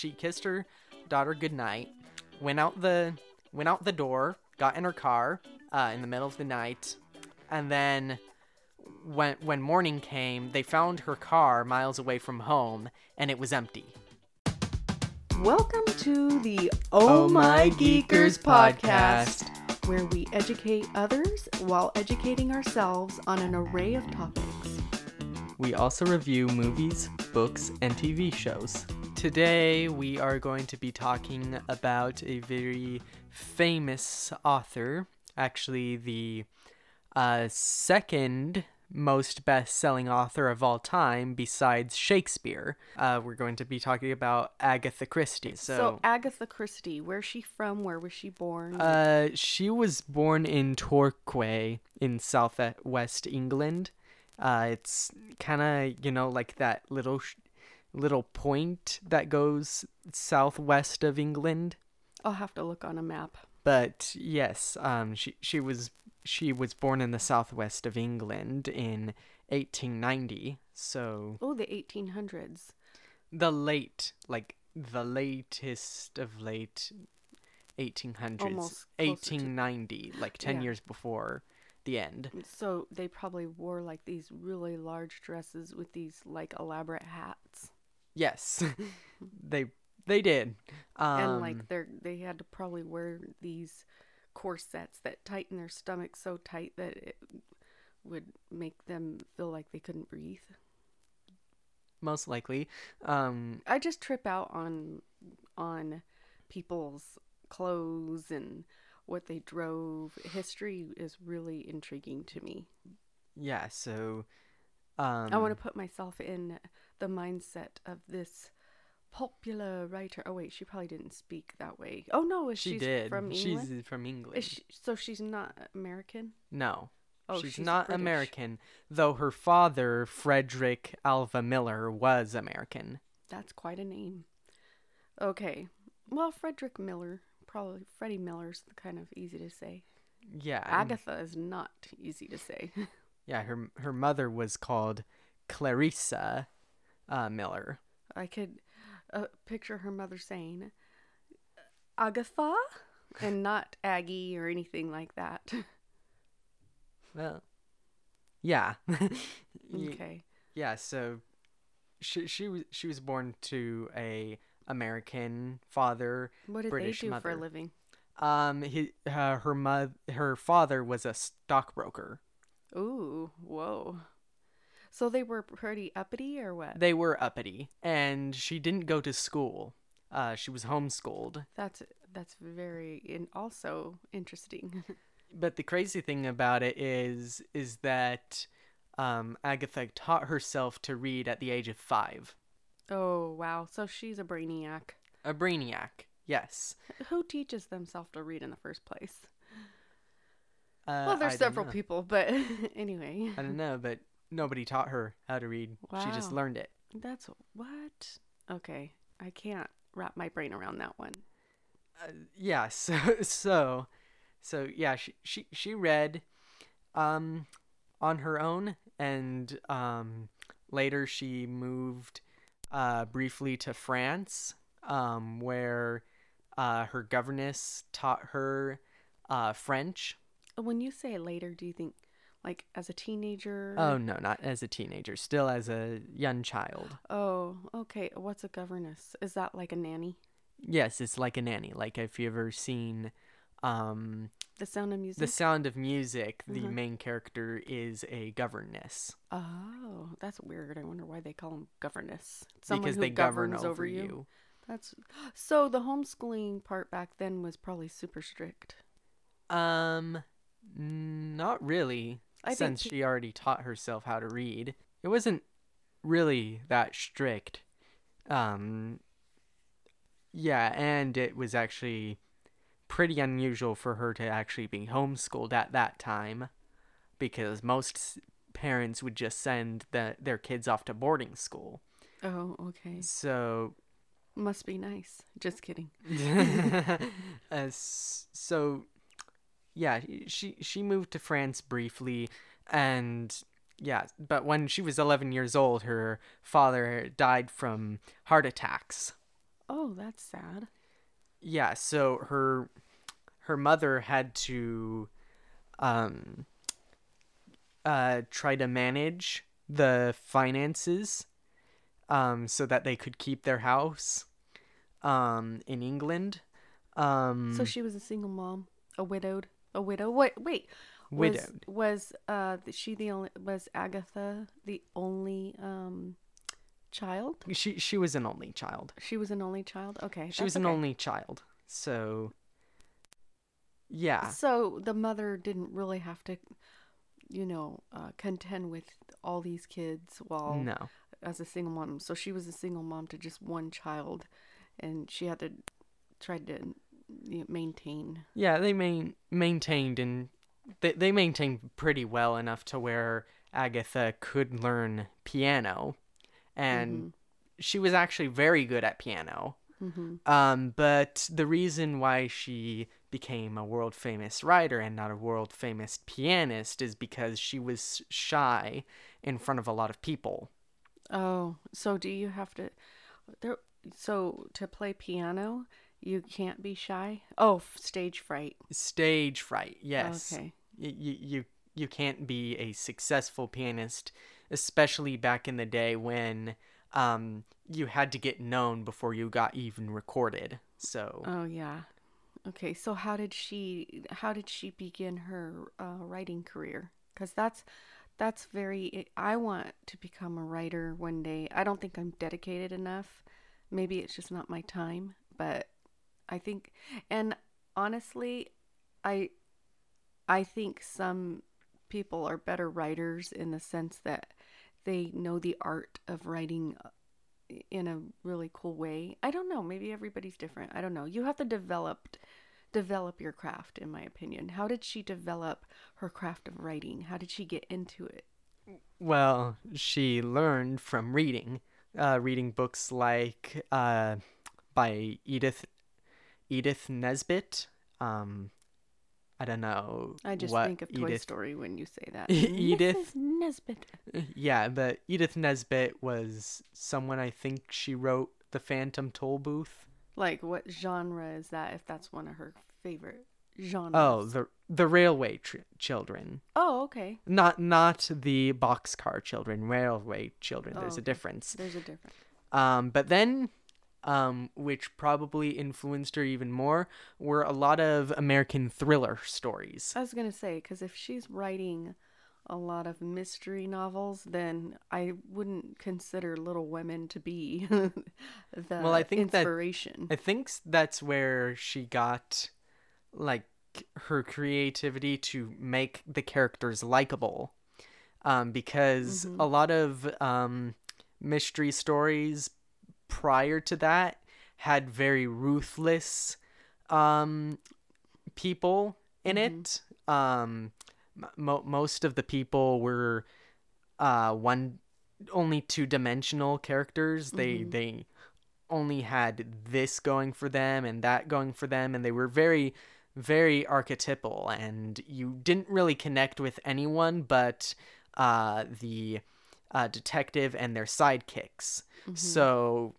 she kissed her daughter goodnight, went out the went out the door, got in her car uh, in the middle of the night, and then when when morning came, they found her car miles away from home, and it was empty. Welcome to the Oh, My Geekers podcast, where we educate others while educating ourselves on an array of topics. We also review movies, books, and TV shows. Today, we are going to be talking about a very famous author, actually, the uh, second most best selling author of all time besides Shakespeare. Uh, we're going to be talking about Agatha Christie. So, So, Agatha Christie, where's she from? Where was she born? uh, she was born in Torquay in southwest England. Uh, it's kind of, you know, like that little sh- little point that goes southwest of England. I'll have to look on a map. But yes, um, she she was she was born in the southwest of England in 1890. So Oh, the 1800s. the late, like the latest of late 1800s, Almost closer to- 1890, like 10 Yeah. years before the end. So they probably wore like these really large dresses with these like elaborate hats. Yes, they they did. Um, and like they're they had to probably wear these corsets that tighten their stomach so tight that it would make them feel like they couldn't breathe. most likely. Um, I just trip out on on people's clothes and what they drove. History is really intriguing to me. yeah. So. Um, I want to put myself in the mindset of this popular writer. Oh wait, she probably didn't speak that way. Oh no, She she's did. from England? She's from England. Is she, so she's not American. No. Oh, she's, she's not British. American, though her father, Frederick Alvah Miller, was American. That's quite a name. Okay. Well, Frederick Miller, probably Freddie Miller's kind of easy to say. Yeah. Agatha is not easy to say. Yeah, her her mother was called Clarissa uh, Miller. I could uh, picture her mother saying Agatha and not Aggie or anything like that. Well, yeah. Okay. Yeah, so she she was she was born to a American father. What did British they do for a mother. living? Um, he, uh, her mo- her father was a stockbroker. Ooh, whoa. So they were pretty uppity or what? They were uppity, and she didn't go to school. Uh, she was homeschooled. That's that's very in also interesting. But the crazy thing about it is, is that um, Agatha taught herself to read at the age of five. oh wow. So she's a brainiac. A brainiac, yes. Who teaches themselves to read in the first place? Uh, well, there's several know. people, but anyway. I don't know, but nobody taught her how to read. She just learned it. That's what? Okay. I can't wrap my brain around that one. Uh, yeah. So so so yeah. She she she read, um, on her own, and um, later she moved, uh, briefly to France, um, where, uh, her governess taught her, uh, French. When you say later, do you think like as a teenager? Oh no, not as a teenager. Still as a young child. Oh, okay. What's a governess? Is that like a nanny? Yes, it's like a nanny. Like if you ever seen, um, The Sound of Music. The Sound of Music, the Mhm. main character is a governess oh, that's weird. I wonder why they call them governess. Someone because who they govern governs over you. That's so. The homeschooling part back then was probably super strict. Um, not really, I since pe- she already taught herself how to read. It wasn't really that strict. Um, yeah, and it was actually pretty unusual for her to actually be homeschooled at that time because most parents would just send the, their kids off to boarding school. Oh, okay. So Must be nice. Just kidding. uh, so yeah she she moved to france briefly and yeah but when she was 11 years old her father died from heart attacks Oh, that's sad. Yeah, so her her mother had to um uh try to manage the finances um so that they could keep their house um in England. Um So she was a single mom, a widowed, a widow. Wait, wait. Was, widowed. Was uh she the only was Agatha the only um child? She she was an only child. She was an only child. Okay. She was an okay. only child. So yeah. So the mother didn't really have to, you know, uh, contend with all these kids while No. as a single mom. So she was a single mom to just one child, and she had to try to maintain. Yeah, they main maintained and they they maintained pretty well enough to where Agatha could learn piano, and she was actually very good at piano. hmm Um, but the reason why she became a world famous writer and not a world famous pianist is because she was shy in front of a lot of people. Oh, so do you have to? There. So to play piano, you can't be shy. Oh, f- stage fright. Stage fright, yes. Okay. y- you you you can't be a successful pianist, especially back in the day when um you had to get known before you got even recorded. So Oh yeah. Okay, so how did she how did she begin her uh, writing career? Cuz that's that's very I want to become a writer one day. I don't think I'm dedicated enough. Maybe it's just not my time, but I think and honestly, I I think some people are better writers in the sense that they know the art of writing uh, in a really cool way. I don't know, maybe everybody's different. I don't know. You have to develop develop your craft in my opinion. How did she develop her craft of writing? How did she get into it? well, she learned from reading, uh, reading books like uh, by Edith Edith Nesbit. Um, I don't know. I just think of Toy Story when you say that. Edith-. Nesbit. Yeah, but Edith Nesbit was someone I think she wrote The Phantom Toll Booth. Like what genre is that if that's one of her favorite genres? Oh, the the Railway tr- Children. Oh, okay. Not not the boxcar children, railway children. There's Oh, a difference. There's a difference. Um, but then, um, which probably influenced her even more, were a lot of American thriller stories. I was gonna say because if she's writing a lot of mystery novels, then I wouldn't consider Little Women to be the Well, I think that- inspiration. I think that's where she got, like, her creativity to make the characters likable. Um, because Mhm. a lot of um, mystery stories prior to that had very ruthless um, people in Mhm. it. Um, mo- most of the people were uh, one only two dimensional characters. They Mhm. they only had this going for them and that going for them, and they were very very archetypal, and you didn't really connect with anyone but uh, the uh, detective and their sidekicks. Mhm. So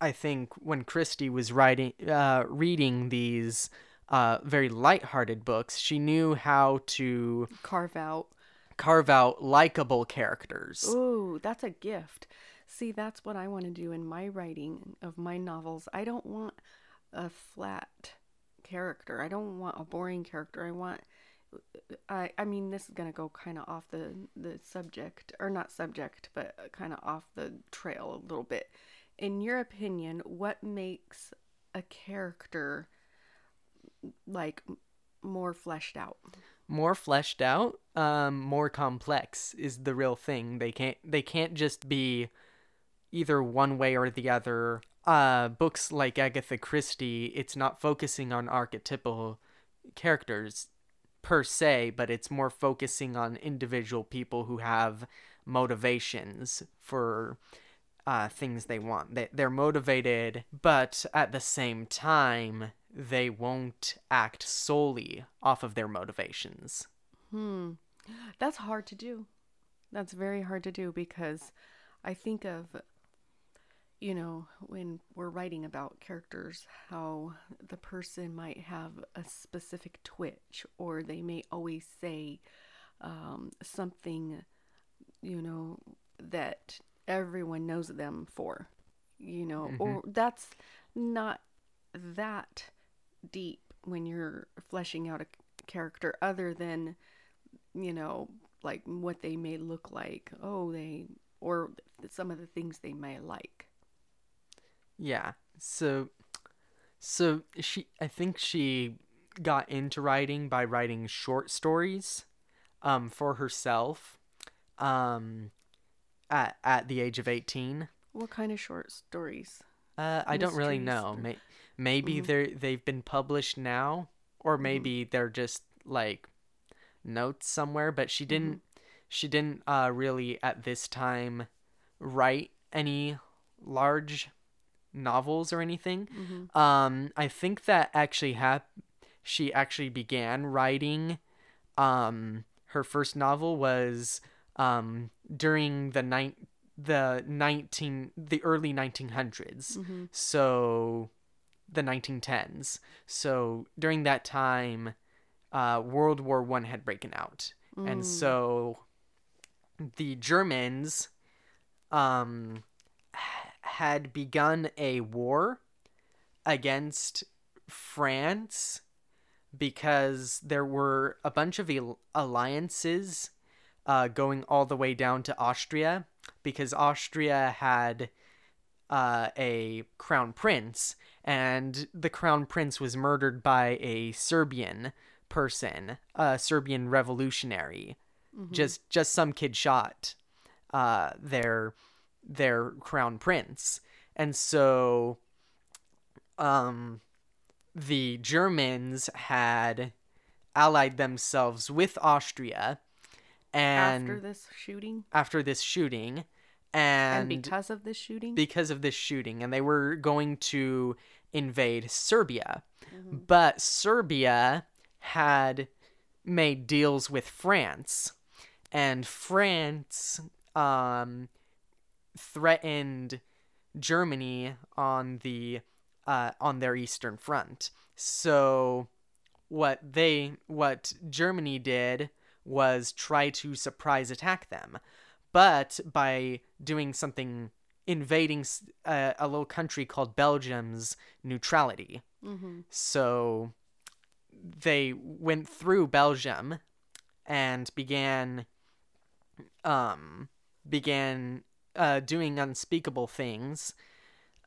I think when Christie was writing, uh, reading these uh, very lighthearted books, she knew how to carve out. carve out likable characters. Ooh, that's a gift. See, that's what I want to do in my writing of my novels. I don't want a flat character. I don't want a boring character. I want I I mean this is going to go kind of off the the subject or not subject, but kind of off the trail a little bit. In your opinion, what makes a character like more fleshed out? More fleshed out, um, more complex is the real thing. They can't they can't just be either one way or the other. Uh, books like Agatha Christie, it's not focusing on archetypal characters per se, but it's more focusing on individual people who have motivations for uh, things they want. They, they're motivated, but at the same time, they won't act solely off of their motivations. Hmm. That's hard to do. That's very hard to do because I think of you know, when we're writing about characters, how the person might have a specific twitch, or they may always say um, something, you know, that everyone knows them for, you know, or that's not that deep when you're fleshing out a character other than, you know, like what they may look like. Oh, they, or some of the things they may like. Yeah. So so she I think she got into writing by writing short stories um for herself um at at the age of 18. What kind of short stories? Uh I don't really know. or- May- maybe Mhm. they're they've been published now or maybe they're just like notes somewhere but she didn't she didn't uh really at this time write any large novels or anything Mm-hmm. um i think that actually hap- she actually began writing um her first novel was um during the night the 19 the early 1900s Mm-hmm. so the 1910s so during that time uh world war 1 had broken out and Mm. so the germans um h- had begun a war against france because there were a bunch of al- alliances uh, going all the way down to austria because austria had uh, a crown prince and the crown prince was murdered by a serbian person a serbian revolutionary. Just just some kid shot uh their their crown prince. And so um the germans had allied themselves with austria and After this shooting, after this shooting and, and, because of this shooting, because of this shooting and they were going to invade Serbia. But Serbia had made deals with France and France um threatened Germany on the uh, on their eastern front. So what they what Germany did was try to surprise attack them. But by doing something invading a little country called Belgium's neutrality. mm-hmm. So they went through Belgium and began um began uh doing unspeakable things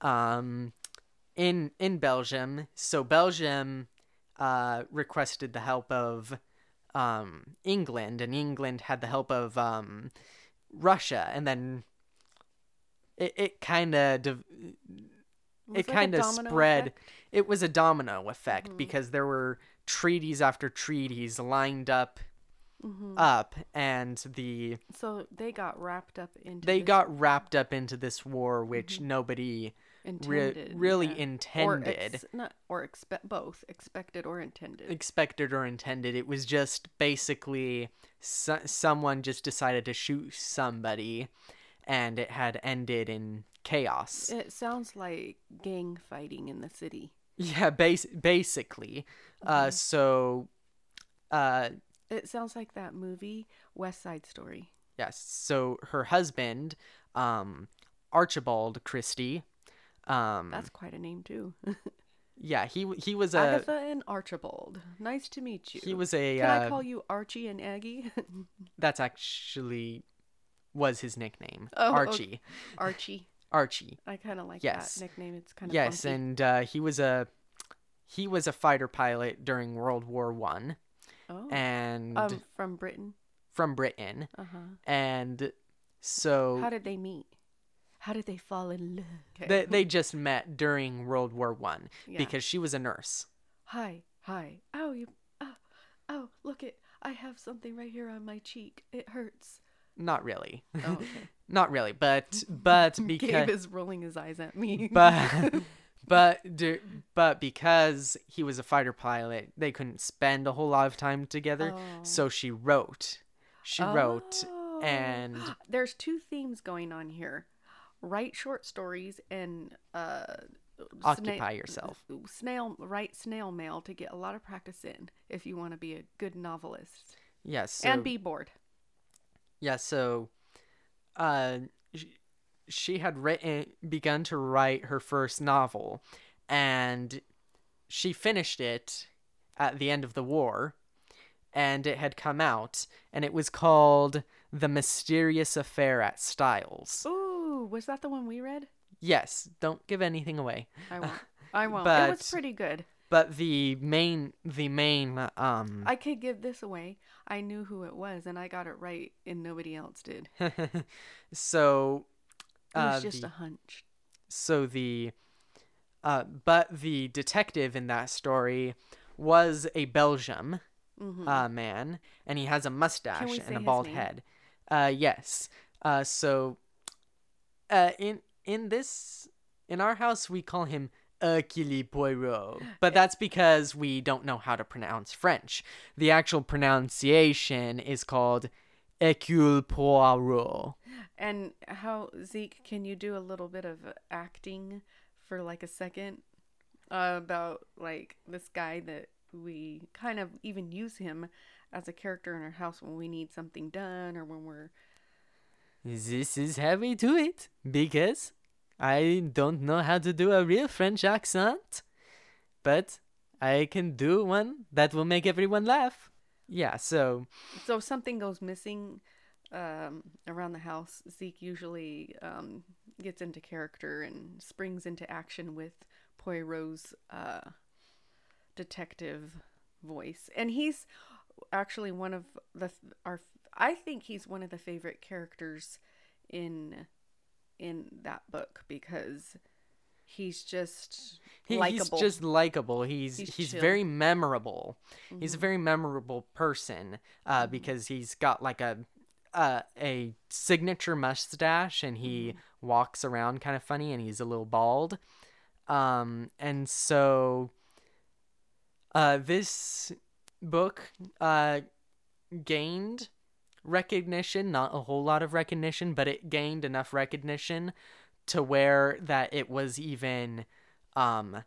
um in in Belgium. So Belgium uh requested the help of um England and England had the help of um Russia and then it, it kind of div- it kind of spread it was a domino effect Mhm. because there were treaties after treaties lined up hmm up and the So they got wrapped up into. they this got wrapped up into this war which Mhm. nobody re- intended, really yeah. intended or ex- not or expect both expected or intended. expected or intended it was just basically so- someone just decided to shoot somebody and it had ended in chaos It sounds like gang fighting in the city. yeah bas- basically uh Mhm. so uh It sounds like that movie West Side Story. Yes. So her husband, um, Archibald Christie, um, That's quite a name too. yeah, he he was a Agatha and Archibald. Nice to meet you. he was a Can uh, I call you Archie and Aggie? that's actually was his nickname, Oh, okay. Archie. Archie. Archie. I kind of like Yes. that nickname. It's kind of Yes, funky. and uh, he was a he was a fighter pilot during World War One, oh, and um, from Britain. from Britain, Uh huh. and so How did they meet? How did they fall in love? they they just met during World War One Yeah. because she was a nurse. Hi, hi. Oh, you. Oh, oh, look it. I have something right here on my cheek. It hurts. Not really. Oh, okay. Not really, but but Gabe because is rolling his eyes at me. but but but because he was a fighter pilot, they couldn't spend a whole lot of time together. Oh. So she wrote. She wrote Oh. and there's two themes going on here. Write short stories and uh, Occupy yourself. Snail write snail mail to get a lot of practice in if you want to be a good novelist Yes. So, and be bored. Yeah, so uh sh- she had written begun to write her first novel and she finished it at the end of the war and it had come out and it was called The Mysterious Affair at Styles. Ooh, was that the one we read? Yes, don't give anything away. I won't. I won't. it was pretty good. But the main the main um I could give this away. I knew who it was, and I got it right, and nobody else did. so It was uh, just the- a hunch. so the uh but the detective in that story was a Belgium hmm uh man and he has a mustache and a bald head. Uh yes. Uh so uh in in this in our house we call him Hercule Poirot. But that's because we don't know how to pronounce French. The actual pronunciation is called Hercule Poirot. And how Zeke? Can you do a little bit of acting for like a second uh, about like this guy that we kind of even use him as a character in our house when we need something done or when we're This is how we do it because I don't know how to do a real French accent, but I can do one that will make everyone laugh. Yeah, so so if something goes missing um, around the house, Zeke usually um, gets into character and springs into action with Poirot's uh, detective voice, and he's actually one of the our. I think he's one of the favorite characters in in that book because he's just he, he's just likable. He's He's he's, very memorable. He's a Mhm. very memorable person uh, Mhm. because he's got like a uh, a signature mustache and he Mm-hmm. walks around kind of funny and he's a little bald. Um, and so uh, this book uh, gained recognition, not a whole lot of recognition, but it gained enough recognition to where that it was even um,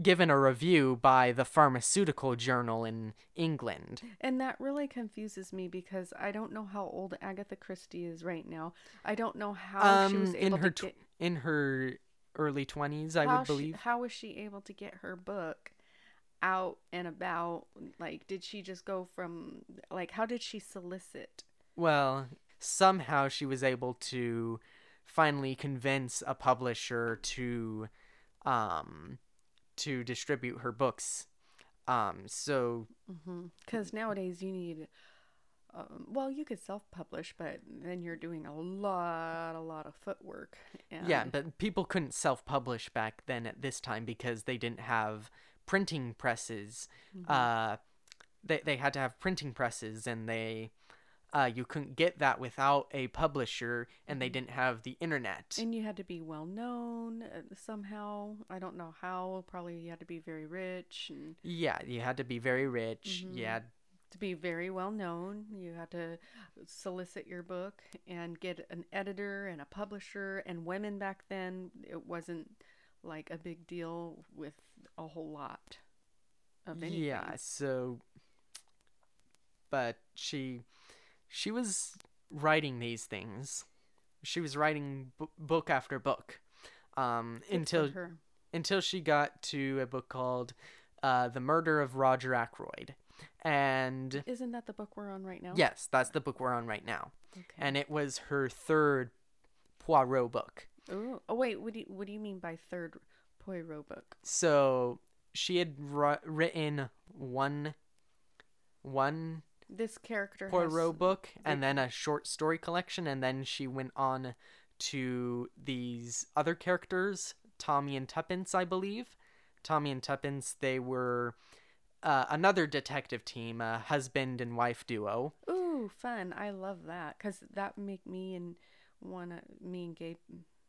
given a review by the pharmaceutical journal in England. And that really confuses me because I don't know how old Agatha Christie is right now. I don't know how she was Um, able in her to get in her early 20s, I how would she- believe. how was she able to get her book out and about? Like, did she just go from like how did she solicit? Well, somehow she was able to finally convince a publisher to um to distribute her books. Um so Because nowadays you need. Um, well, you could self-publish, but then you're doing a lot, a lot of footwork. And yeah, but people couldn't self-publish back then at this time because they didn't have printing presses. Mhm. Uh they they had to have printing presses and they uh, you couldn't get that without a publisher, and they Mhm. didn't have the internet. And you had to be well known uh, somehow. I don't know how. Probably you had to be very rich and Yeah, you had to be very rich. Mhm. You had to be very well known. You had to solicit your book and get an editor and a publisher. And women back then, it wasn't like a big deal with a whole lot of anything. Yeah, so but she she was writing these things. She was writing b- book after book. Um Good until her. until she got to a book called uh The Murder of Roger Ackroyd. And Isn't that the book we're on right now? yes, that's the book we're on right now. Okay. And it was her third Poirot book. Ooh. Oh wait, what do you, what do you mean by third Poirot book? So she had ru- written one one This character Poirot has, book and then a short story collection and then she went on to these other characters Tommy and Tuppence I believe Tommy and Tuppence they were uh, another detective team a husband and wife duo Ooh, fun! I love that because that make me and wanna me and Gabe,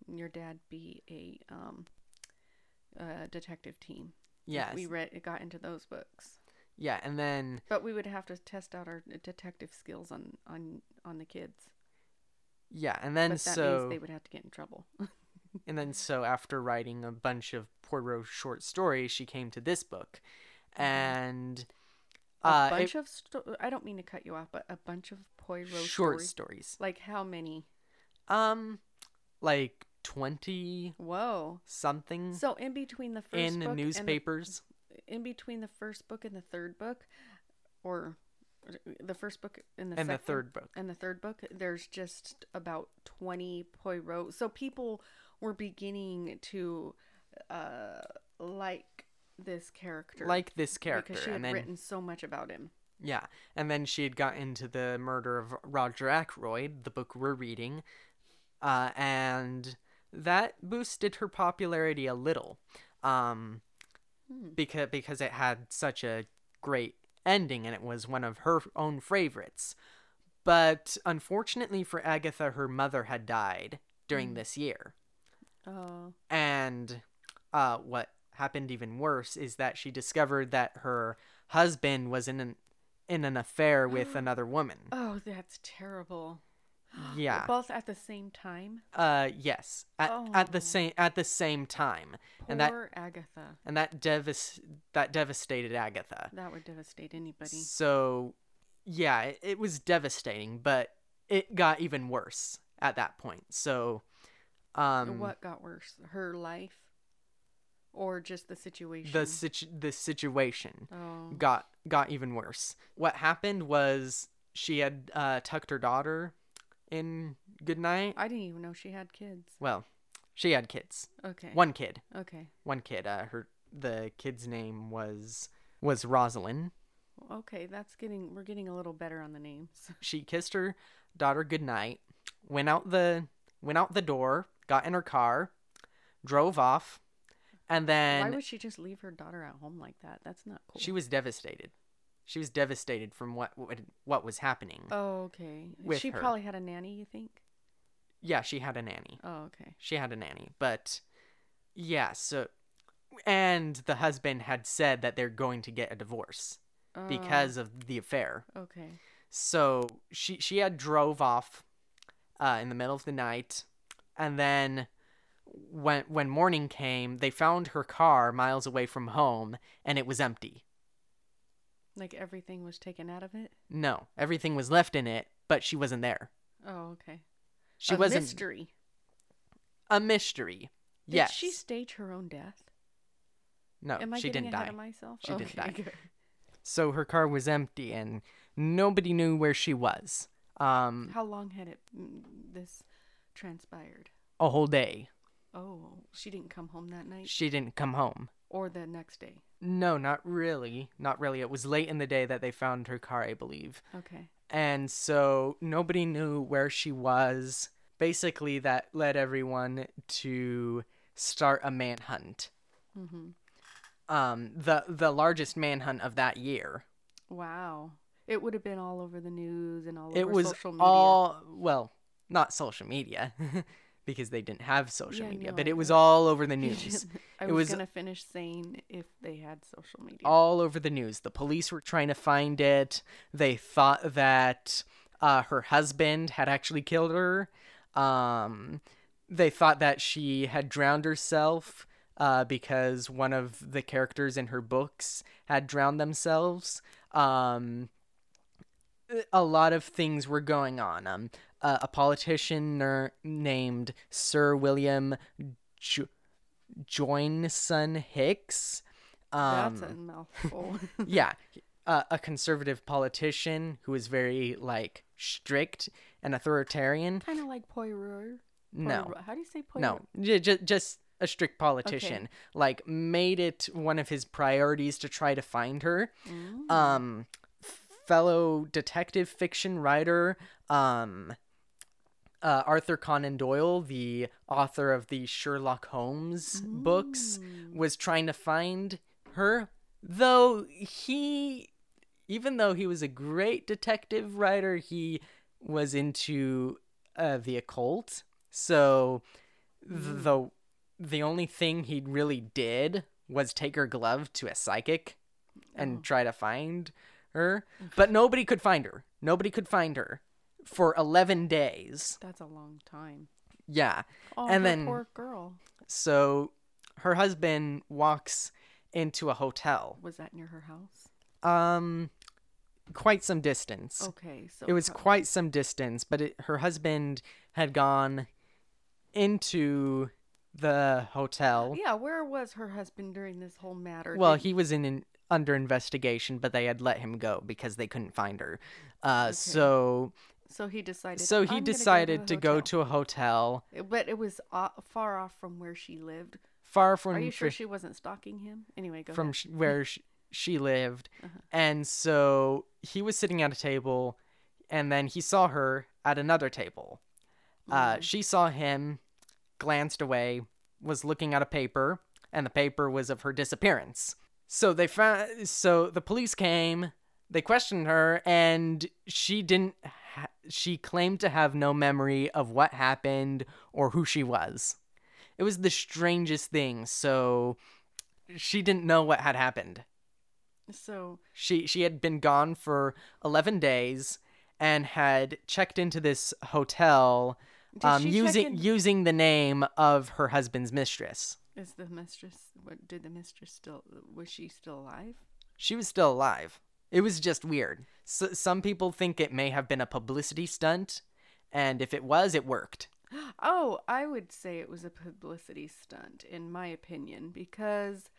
your dad, be a um, uh, detective team. yes we read got into those books, yeah and then but we would have to test out our detective skills on on on the kids. Yeah, and then but that so means they would have to get in trouble. and then so after writing a bunch of Poirot short stories, she came to this book, and a uh, it- bunch of sto- I don't mean to cut you off, but a bunch of Poirot short stories. stories. Like how many? Um, like twenty Whoa. something So in between the first in book and the- newspapers. in between the first book and the third book, or the first book and the and the third book. and the third book, there's just about twenty Poirot. So people were beginning to uh, like this character, Like this character, because she had and then written so much about him. yeah, and then she had got into the murder of Roger Ackroyd, the book we're reading, uh, and that boosted her popularity a little, um, Hmm. because because it had such a great ending and it was one of her own favorites. But unfortunately for Agatha, her mother had died during Mm. this year. Oh, And uh, what happened even worse is that she discovered that her husband was in an in an affair with another woman. oh, that's terrible. Yeah. Both at the same time. Uh yes. At, at Oh. the same at the same time. Poor And that- Agatha. And that devas- that devastated Agatha. That would devastate anybody. So yeah, it, it was devastating, but it got even worse at that point. So um what got worse? Her life, or just the situation? the situ- the situation oh, got got even worse. What happened was she had uh, tucked her daughter in goodnight. I didn't even know she had kids. Well, she had kids. Okay. One kid. Okay. One kid. Uh, her the kid's name was was Rosalind. Okay, that's getting we're getting a little better on the names. She kissed her daughter goodnight, went out the went out the door, got in her car, drove off, and then Why would she just leave her daughter at home like that? That's not cool. she was devastated. She was devastated from what what, what was happening. Oh, okay. she her. probably had a nanny, you think? Yeah, she had a nanny. Oh, okay. She had a nanny, but yeah, so and the husband had said that they're going to get a divorce Oh, because of the affair. okay. So she she had drove off uh, in the middle of the night, and then when when morning came, they found her car miles away from home, and it was empty. Like everything was taken out of it. No, everything was left in it, but she wasn't there. Oh, okay. She a wasn't mystery. a mystery. Did yes. she stage her own death? no, Am I she didn't die. of myself? She didn't die. So her car was empty, and nobody knew where she was. Um, How long had it mm, this transpired? a whole day. Oh, she didn't come home that night She didn't come home. Or the next day. No, not really. Not really. It was late in the day that they found her car, I believe. Okay. And so nobody knew where she was. Basically, that led everyone to start a manhunt. Mm-hmm. Um, the the largest manhunt of that year. Wow. It would have been all over the news and all It over was social media. all well, not social media, because they didn't have social Yeah, media, no, but it was all over the news. I it was, was- gonna finish saying if they had social media. all over the news. The police were trying to find it. They thought that uh, her husband had actually killed her. Um, they thought that she had drowned herself uh, because one of the characters in her books had drowned themselves. Um, a lot of things were going on. Um, uh, a politician ner- named Sir William jo- Joynson Hicks. Um, That's a mouthful. yeah, uh, a conservative politician who was very like strict and authoritarian. kind of like Poirot. No, How do you say Poirot? no, j- j- just a strict politician. Like made it one of his priorities to try to find her. Mm. Um, fellow detective fiction writer, um. Uh, Arthur Conan Doyle, the author of the Sherlock Holmes books, Mm. was trying to find her, though he, even though he was a great detective writer, he was into uh, the occult. So Mm. the the only thing he really did was take her glove to a psychic and Oh. try to find her, but nobody could find her. Nobody could find her for 11 days. That's a long time. Yeah. Oh, And then- poor girl. So her husband walks into a hotel. Was that near her house? Um quite some distance. Okay, so it was pro- quite some distance, but it, her husband had gone into the hotel. Yeah, where was her husband during this whole matter? Well, he was in, in under investigation, but they had let him go because they couldn't find her. Uh, So, so he decided. so "I'm he gonna go decided to a go hotel." to a hotel But it was uh, far off from where she lived. far from Are you sure she wasn't stalking him? Anyway, go from sh- where sh- she lived, Uh-huh. and so he was sitting at a table, and then he saw her at another table. Uh, Mhm. she saw him, glanced away, was looking at a paper, and the paper was of her disappearance. So they found. So the police came. They questioned her, and she didn't. Ha- she claimed to have no memory of what happened or who she was. It was the strangest thing. So she didn't know what had happened. So She she had been gone for 11 days and had checked into this hotel um using in- using the name of her husband's mistress. is the mistress? What did the mistress still? Was she still alive? She was still alive. It was just weird. So, some people think it may have been a publicity stunt and if it was it worked. Oh, I would say it was a publicity stunt, in my opinion, because,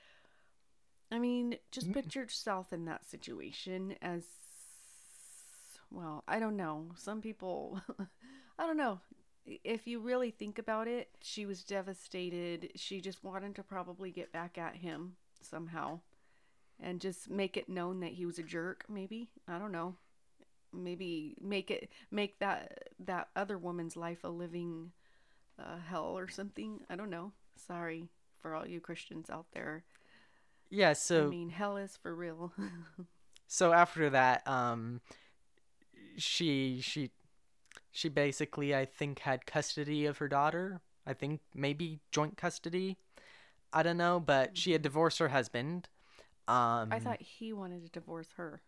I mean, just mm. put yourself in that situation as, well, I don't know. Some people, I don't know. If you really think about it, she was devastated. She just wanted to probably get back at him somehow and just make it known that he was a jerk, maybe. I don't know. Maybe make it make that that other woman's life a living uh, hell or something. I don't know. Sorry for all you Christians out there. Yeah, so I mean, hell is for real. so after that um she she she basically i think had custody of her daughter i think maybe joint custody i don't know but she had divorced her husband um I thought he wanted to divorce her.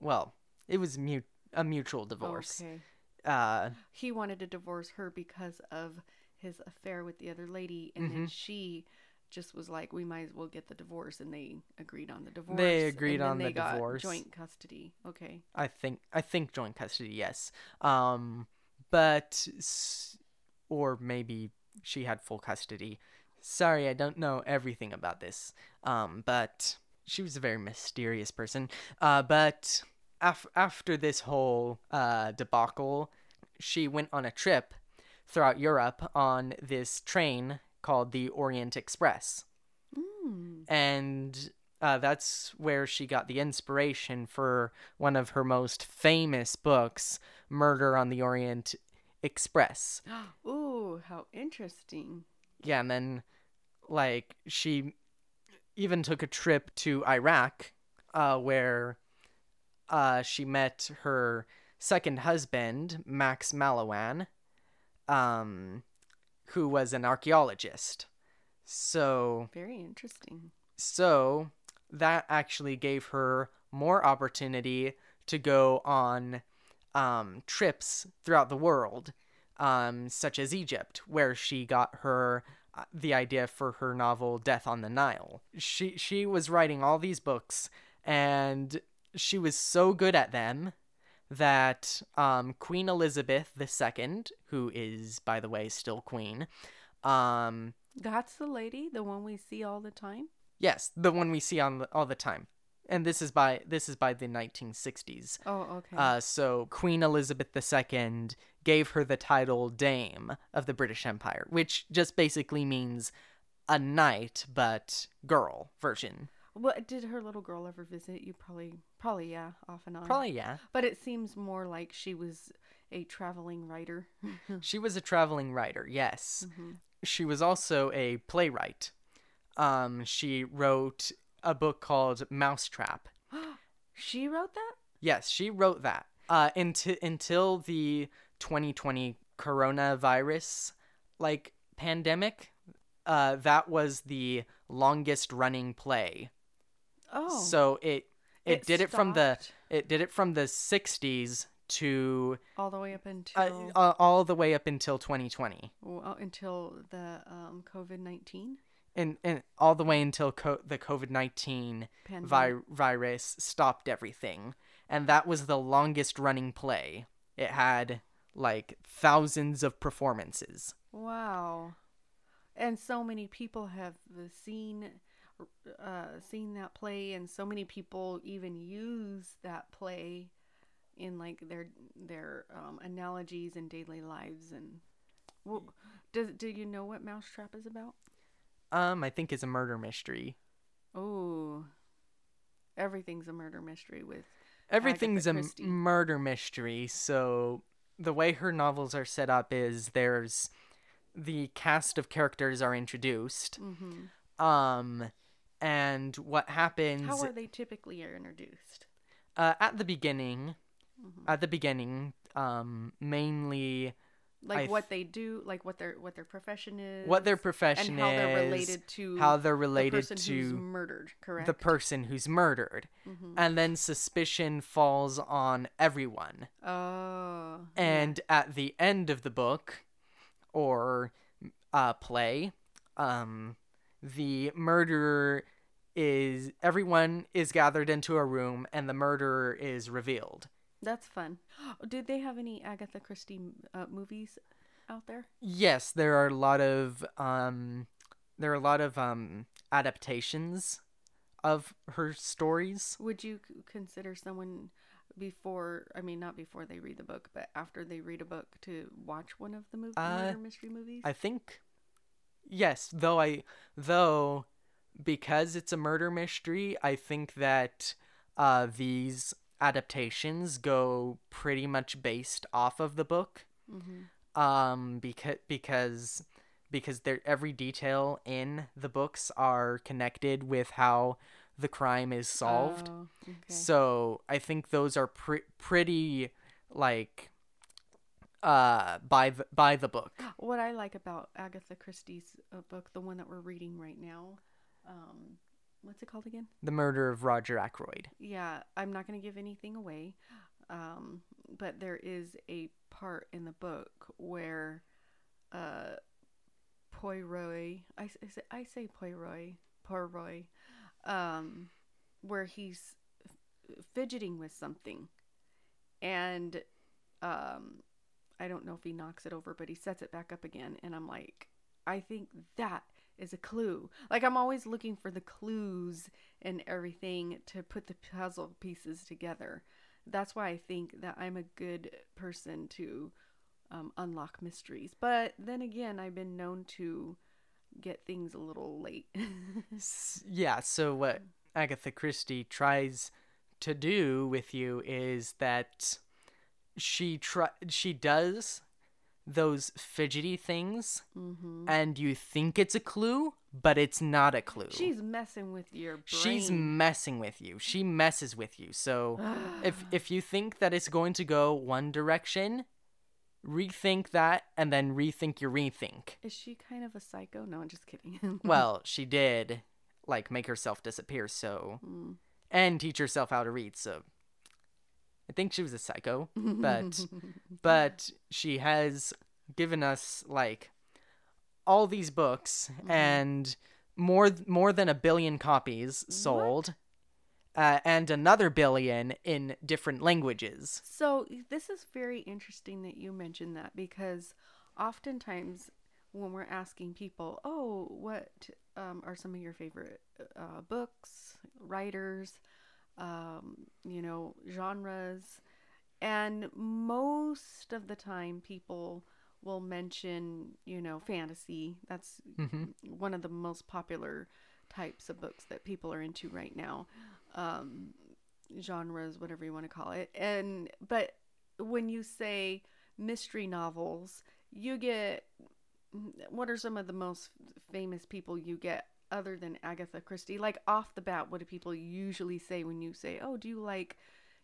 well it was mu- a mutual divorce Okay. uh He wanted to divorce her because of his affair with the other lady, and then Mhm. she just was like, "We might as well get the divorce," and they agreed on the divorce. They agreed then on they the got divorce. Joint custody. Okay. i think i think joint custody yes um but or maybe she had full custody sorry i don't know everything about this um but she was a very mysterious person uh but af- after this whole uh debacle she went on a trip throughout europe on this train called the orient express Mm. and uh, that's where she got the inspiration for one of her most famous books, Murder on the Orient Express. Ooh, how interesting. Yeah, and then, like, she even took a trip to Iraq, uh, where uh, she met her second husband, Max Mallowan, um, who was an archaeologist. So, Very interesting. So that actually gave her more opportunity to go on um, trips throughout the world, um, such as Egypt, where she got her the idea for her novel Death on the Nile. She she was writing all these books, and she was so good at them that um, Queen Elizabeth II, who is by the way still queen, um, That's the lady, the one we see all the time. Yes, the one we see on the, all the time. And this is by this is by the 1960s. Oh, okay. Uh, so Queen Elizabeth II gave her the title Dame of the British Empire, which just basically means a knight but girl version. what did her little girl ever visit? You probably, probably, yeah, off and on. Probably yeah. But it seems more like she was a traveling writer. She was a traveling writer. Yes. Mhm. She was also a playwright. Um, she wrote a book called Mousetrap. she wrote that. Yes, she wrote that. Uh, until until the 2020 coronavirus like pandemic, uh, that was the longest running play. Oh, So it it, It did it from the it did it from the 60s to all the way up until uh, uh, all the way up until 2020 well, until the um, COVID nineteen and and all the way until co- the COVID-19 vi- virus stopped everything and that was the longest running play it had like thousands of performances Wow, and so many people have seen uh, seen that play, and so many people even use that play in like their their um, analogies in daily lives. And well, does do you know what Mousetrap is about? Um, I think it's a murder mystery. Oh, everything's a murder mystery with everything's a Christie. murder mystery. So the way her novels are set up is there's the cast of characters are introduced. hmm Um, and what happens How are they typically introduced? uh, at the beginning? Mhm. At the beginning, um, mainly Like th- what they do, like what their what their profession is, what their profession is, and how is, they're related to how they're the related who's to murdered. Correct. the person who's murdered, Mhm. and then suspicion falls on everyone. Oh. And at the end of the book or uh, play, um, the murderer is everyone is gathered into a room and the murderer is revealed. That's fun. Did they have any Agatha Christie uh, movies out there? Yes, there are a lot of um, there are a lot of um, adaptations of her stories. Would you consider someone before, I mean, not before they read the book, but after they read a book to watch one of the movie, Uh, murder mystery movies? I think yes, though I though because it's a murder mystery, I think that uh these adaptations go pretty much based off of the book. mm-hmm. Um because because because there every detail in the books are connected with how the crime is solved. Oh, okay. So I think those are pre- pretty like uh by the by the book. What I like about Agatha Christie's uh, book, the one that we're reading right now, um, what's it called again? The murder of Roger Ackroyd. Yeah, I'm not going to give anything away, um, but there is a part in the book where uh, Poirot, I, I say, I say Poirot, Poirot, um, where he's f- fidgeting with something, and um, I don't know if he knocks it over, but he sets it back up again, and I'm like, I think that is a clue. Like I'm always looking for the clues and everything to put the puzzle pieces together. That's why I think that I'm a good person to um, unlock mysteries. But then again, I've been known to get things a little late. Yeah, so what Agatha Christie tries to do with you is that she try she does those fidgety things hmm and you think it's a clue, but it's not a clue. She's messing with your brain. She's messing with you. She messes with you. So if if you think that it's going to go one direction, rethink that and then rethink your rethink. Is she kind of a psycho? No, I'm just kidding. Well, she did like make herself disappear so Mm. and teach herself how to read, so I think she was a psycho, but but she has given us like all these books Mm-hmm. and more more than a billion copies sold. Uh, and another billion in different languages. So this is very interesting that you mentioned that because oftentimes when we're asking people, "Oh, what um, are some of your favorite uh, books, writers, um, you know, genres?" and most of the time people will mention, you know, fantasy. That's hmm one of the most popular types of books that people are into right now um genres whatever you want to call it and but when you say mystery novels you get what are some of the most famous people you get other than agatha christie like off the bat what do people usually say when you say oh do you like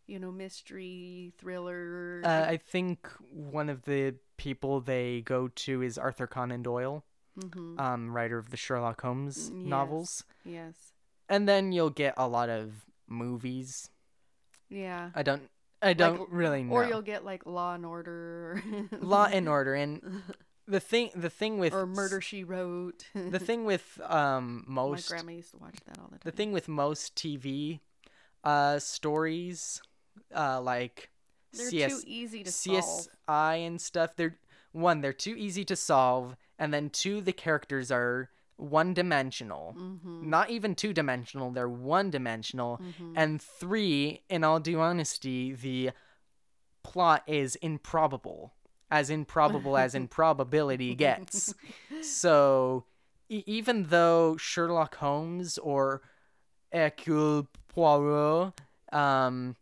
you know mystery thriller Uh, I think one of the people they go to is Arthur Conan Doyle, hmm um, writer of the Sherlock Holmes Mm, novels. yes And then you'll get a lot of movies. yeah I don't I don't Like, really know. Or you'll get like Law and Order, Law and Order, and the thing the thing with or Murder She Wrote. the thing with um most My grandma used to watch that all the time. the thing with most TV uh stories uh like They're CS too easy to solve. CSI and stuff they're one they're too easy to solve and then two the characters are one dimensional Mm-hmm. not even two dimensional they're one dimensional Mhm. and three in all due honesty the plot is improbable as improbable as improbability gets. So e- even though Sherlock Holmes or Hercule Poirot, um,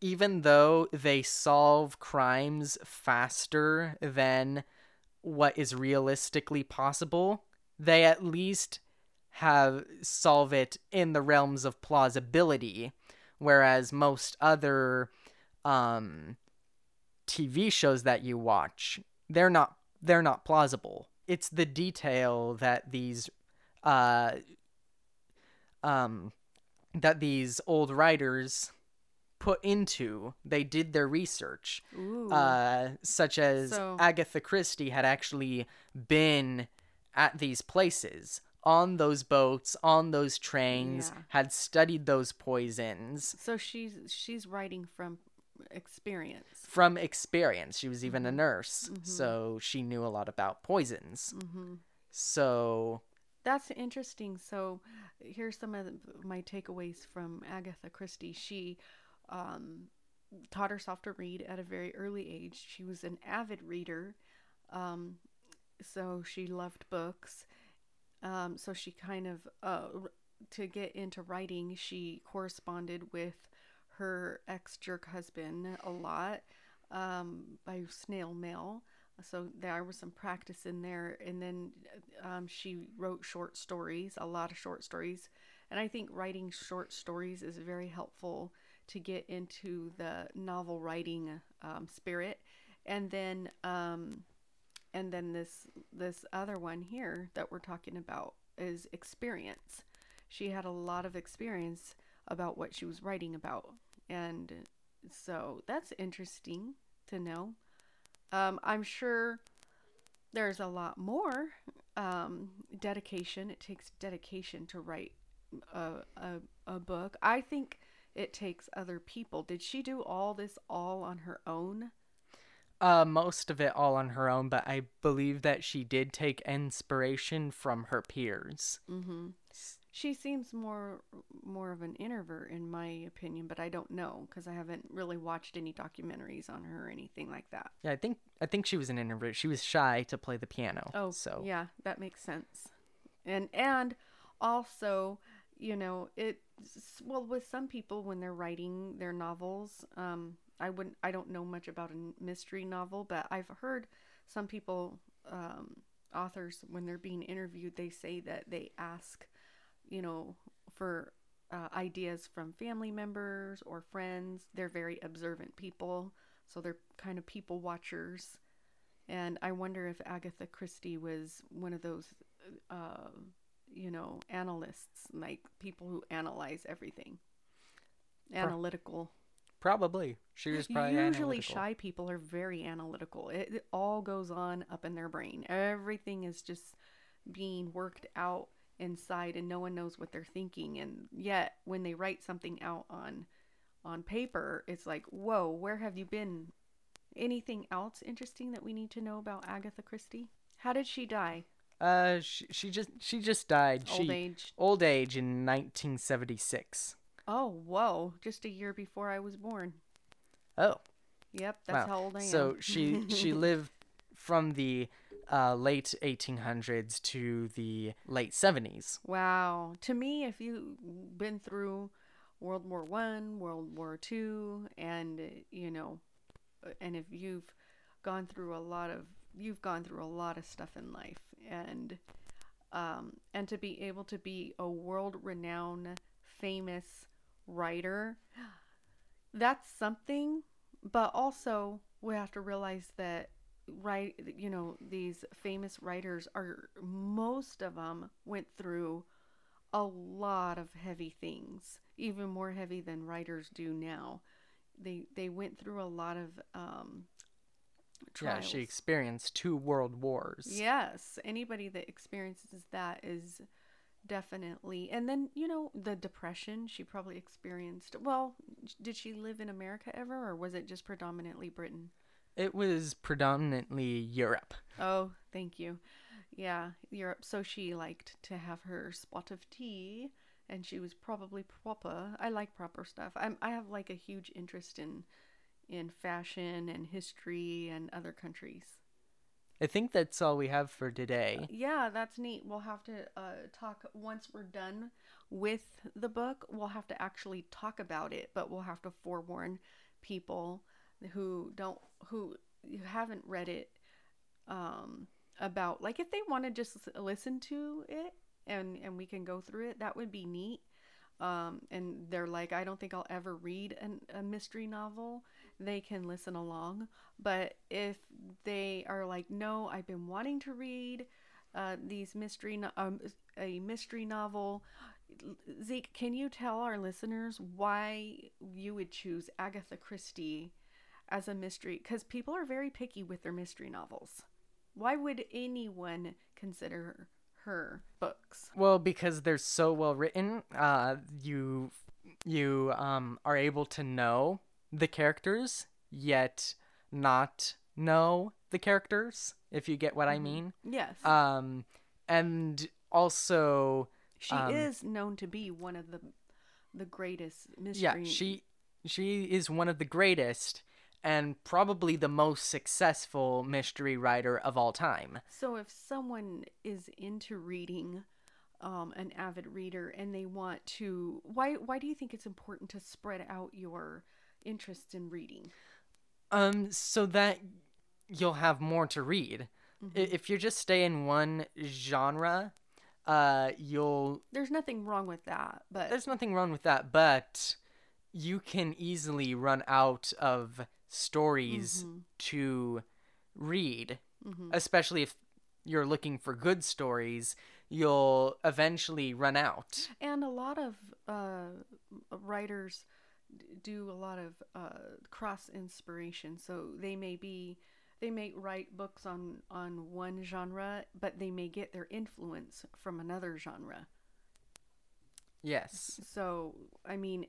even though they solve crimes faster than what is realistically possible, they at least have solve it in the realms of plausibility, whereas most other um, TV shows that you watch, they're not they're not plausible. It's the detail that these uh um that these old writers put into they did their research uh such as So- Agatha Christie had actually been at these places on those boats on those trains Yeah. had studied those poisons so she's she's writing from experience. from experience she was even a Mhm. nurse Mhm. so she knew a lot about poisons hmm so That's interesting. So, here's some of my takeaways from Agatha Christie. She um, taught herself to read at a very early age. She was an avid reader, um, so she loved books. Um, so she kind of uh, to get into writing, she corresponded with her ex jerk husband a lot um, by snail mail. So there was some practice in there, and then um, she wrote short stories, a lot of short stories, and I think writing short stories is very helpful to get into the novel writing um, spirit. And then, um, and then this this other one here that we're talking about is experience. She had a lot of experience about what she was writing about, and so that's interesting to know. Um, I'm sure there's a lot more um, dedication. It takes dedication to write a, a, a book. I think it takes other people. Did she do all this all on her own? Uh, most of it all on her own, but I believe that she did take inspiration from her peers. Mm-hmm. She seems more more of an introvert in my opinion, but I don't know because I haven't really watched any documentaries on her or anything like that. Yeah, I think I think she was an introvert. She was shy to play the piano. Oh, so yeah, that makes sense. And and also, you know, it well with some people when they're writing their novels, um, I wouldn't, I don't know much about a mystery novel, but I've heard some people, um, authors when they're being interviewed, they say that they ask, you know, for uh, ideas from family members or friends. They're very observant people, so they're kind of people watchers. And I wonder if Agatha Christie was one of those, uh, you know, analysts, like people who analyze everything. Analytical. probably she was probably Usually, analytical. shy people are very analytical. It, it all goes on up in their brain. Everything is just being worked out inside, and no one knows what they're thinking. And yet, when they write something out on on paper, it's like, whoa, where have you been? Anything else interesting that we need to know about Agatha Christie? How did she die? Uh, she, she just she just died. Old she age. old age in 1976. Oh, whoa! Just a year before I was born. Oh, Yep, that's wow. how old I am. So she she lived from the uh, late 1800s to the late 70s. Wow. To me, if you've been through World War One, World War Two, and you know, and if you've gone through a lot of, you've gone through a lot of stuff in life, and um, and to be able to be a world-renowned, famous writer, that's something. But also, we have to realize that right you know these famous writers are most of them went through a lot of heavy things even more heavy than writers do now they they went through a lot of um, yeah, trials. she experienced two world wars. Yes, anybody that experiences that is definitely. And then, you know, the depression she probably experienced. Well, did she live in America ever or was it just predominantly Britain? It was predominantly Europe. Oh, thank you. Yeah, Europe. So she liked to have her spot of tea and she was probably proper. I like proper stuff. I'm I have like a huge interest in in fashion and history and other countries. I think that's all we have for today. Yeah, that's neat. We'll have to uh, talk once we're done with the book. We'll have to actually talk about it, but we'll have to forewarn people who don't who you haven't read it um, about like if they want to just listen to it and and we can go through it. That would be neat. Um, and they're like, I don't think I'll ever read an, a mystery novel. They can listen along. But if they are like, no, I've been wanting to read uh, these mystery, no- um, a mystery novel. Zeke, can you tell our listeners why you would choose Agatha Christie as a mystery? Because people are very picky with their mystery novels. Why would anyone consider her books? Well, because they're so well written, uh, you you um are able to know the characters yet not know the characters. If you get what I mean. Yes. Um, and also, she um, is known to be one of the the greatest mystery. yeah, she she is one of the greatest and probably the most successful mystery writer of all time. So if someone is into reading, um, an avid reader, and they want to, why why do you think it's important to spread out your interests in reading? Um, so that you'll have more to read. Mm-hmm. If you just stay in one genre, uh, you'll. There's nothing wrong with that, but There's nothing wrong with that, but you can easily run out of stories Mm-hmm. to read, especially if you're looking for good stories. You'll eventually run out. and a lot of uh, writers do a lot of uh, cross inspiration. So they may be they may write books on on one genre, but they may get their influence from another genre. Yes. So I mean,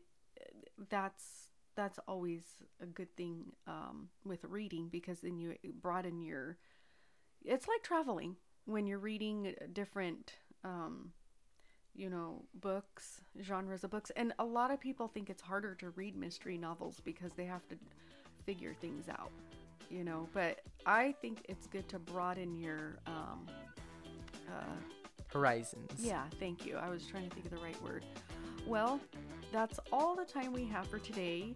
that's that's always a good thing um, with reading because then you broaden your. It's like traveling when you're reading different, um, you know, books, genres of books, and a lot of people think it's harder to read mystery novels because they have to figure things out, you know. But I think it's good to broaden your. Um, uh, Horizons. yeah, thank you. I was trying to think of the right word. Well, that's all the time we have for today.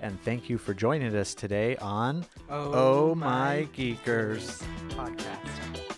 And thank you for joining us today on Oh, oh My Geekers. podcast.